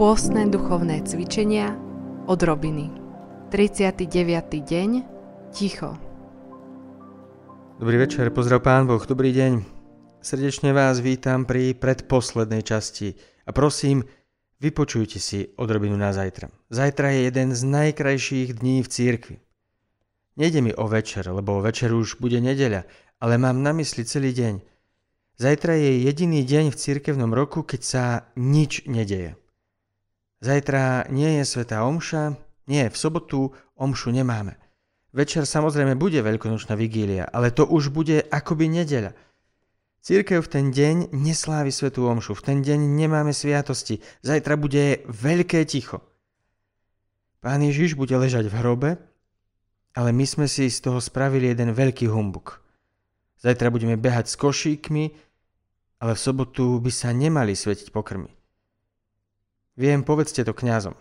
Pôstne duchovné cvičenia od Robiny 39. deň Ticho Dobrý večer, pozdrav Pán Boh, dobrý deň. Srdečne vás vítam pri predposlednej časti a prosím, vypočujte si odrobinu na zajtra. Zajtra je jeden z najkrajších dní v církvi. Nejde mi o večer, lebo večer už bude nedeľa, ale mám na mysli celý deň. Zajtra je jediný deň v církevnom roku, keď sa nič nedeje. Zajtra nie je Sveta Omša, nie, v sobotu Omšu nemáme. Večer samozrejme bude veľkonočná vigília, ale to už bude akoby nedeľa. Církev v ten deň neslávi Svetú Omšu, v ten deň nemáme sviatosti, zajtra bude veľké ticho. Pán Ježiš bude ležať v hrobe, ale my sme si z toho spravili jeden veľký humbuk. Zajtra budeme behať s košíkmi, ale v sobotu by sa nemali svetiť pokrmy. Viem, povedzte to kňazom.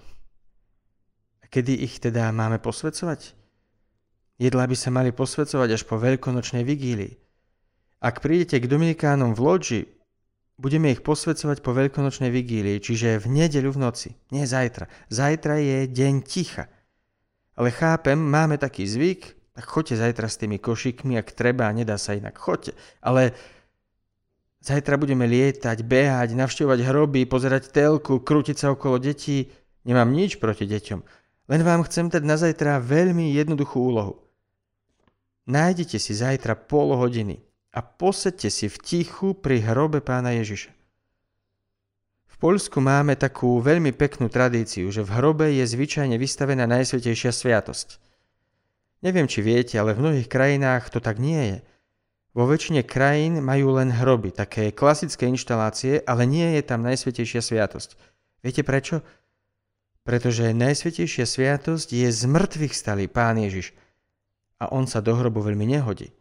A kedy ich teda máme posvedcovať? Jedlá by sa mali posvedcovať až po veľkonočnej vigílii. Ak prídete k Dominikánom v loďi, budeme ich posvedcovať po veľkonočnej vigílii, čiže v nedeľu v noci, nie zajtra. Zajtra je deň ticha. Ale chápem, máme taký zvyk, tak choďte zajtra s tými košíkmi, ak treba, nedá sa inak, choďte. Ale Zajtra budeme lietať, behať, navštevovať hroby, pozerať telku, krútiť sa okolo detí. Nemám nič proti deťom. Len vám chcem dať na zajtra veľmi jednoduchú úlohu. Nájdete si zajtra pol hodiny a posedte si v tichu pri hrobe pána Ježiša. V Poľsku máme takú veľmi peknú tradíciu, že v hrobe je zvyčajne vystavená Najsvetejšia sviatosť. Neviem, či viete, ale v mnohých krajinách to tak nie je – vo väčšine krajín majú len hroby, také klasické inštalácie, ale nie je tam Najsvetejšia sviatosť. Viete prečo? Pretože Najsvetejšia sviatosť je z mŕtvych stalý Pán Ježiš a on sa do hrobu veľmi nehodí.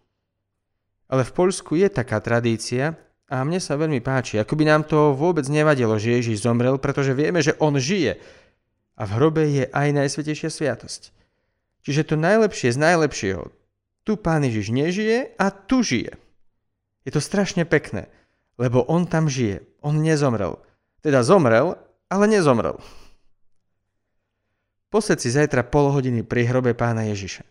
Ale v Poľsku je taká tradícia a mne sa veľmi páči, ako by nám to vôbec nevadilo, že Ježiš zomrel, pretože vieme, že on žije a v hrobe je aj Najsvetejšia sviatosť. Čiže to najlepšie z najlepšieho, tu pán Ježiš nežije a tu žije. Je to strašne pekné, lebo on tam žije. On nezomrel. Teda zomrel, ale nezomrel. Posed si zajtra pol hodiny pri hrobe pána Ježiša.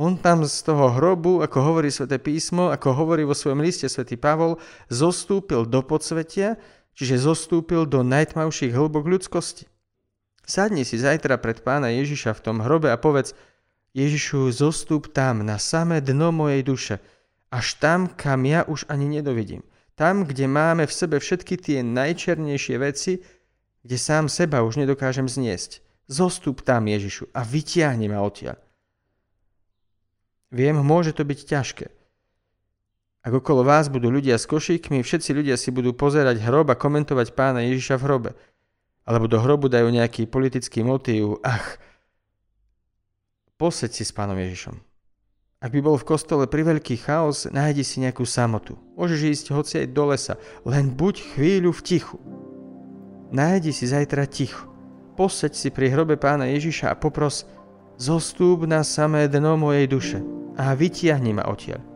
On tam z toho hrobu, ako hovorí sväté písmo, ako hovorí vo svojom liste svätý Pavol, zostúpil do podsvetia, čiže zostúpil do najtmavších hlbok ľudskosti. Sadni si zajtra pred pána Ježiša v tom hrobe a povedz, Ježišu, zostup tam, na samé dno mojej duše, až tam, kam ja už ani nedovidím. Tam, kde máme v sebe všetky tie najčernejšie veci, kde sám seba už nedokážem zniesť. Zostup tam, Ježišu, a vytiahni ma odtiaľ. Viem, môže to byť ťažké. Ak okolo vás budú ľudia s košíkmi, všetci ľudia si budú pozerať hrob a komentovať pána Ježiša v hrobe. Alebo do hrobu dajú nejaký politický motív. Ach, Poseď si s pánom Ježišom. Ak by bol v kostole priveľký chaos, nájdi si nejakú samotu. Môžeš ísť hoci aj do lesa, len buď chvíľu v tichu. Nájdi si zajtra ticho. Poseď si pri hrobe pána Ježiša a popros, zostúp na samé dno mojej duše a vytiahni ma odtiaľ.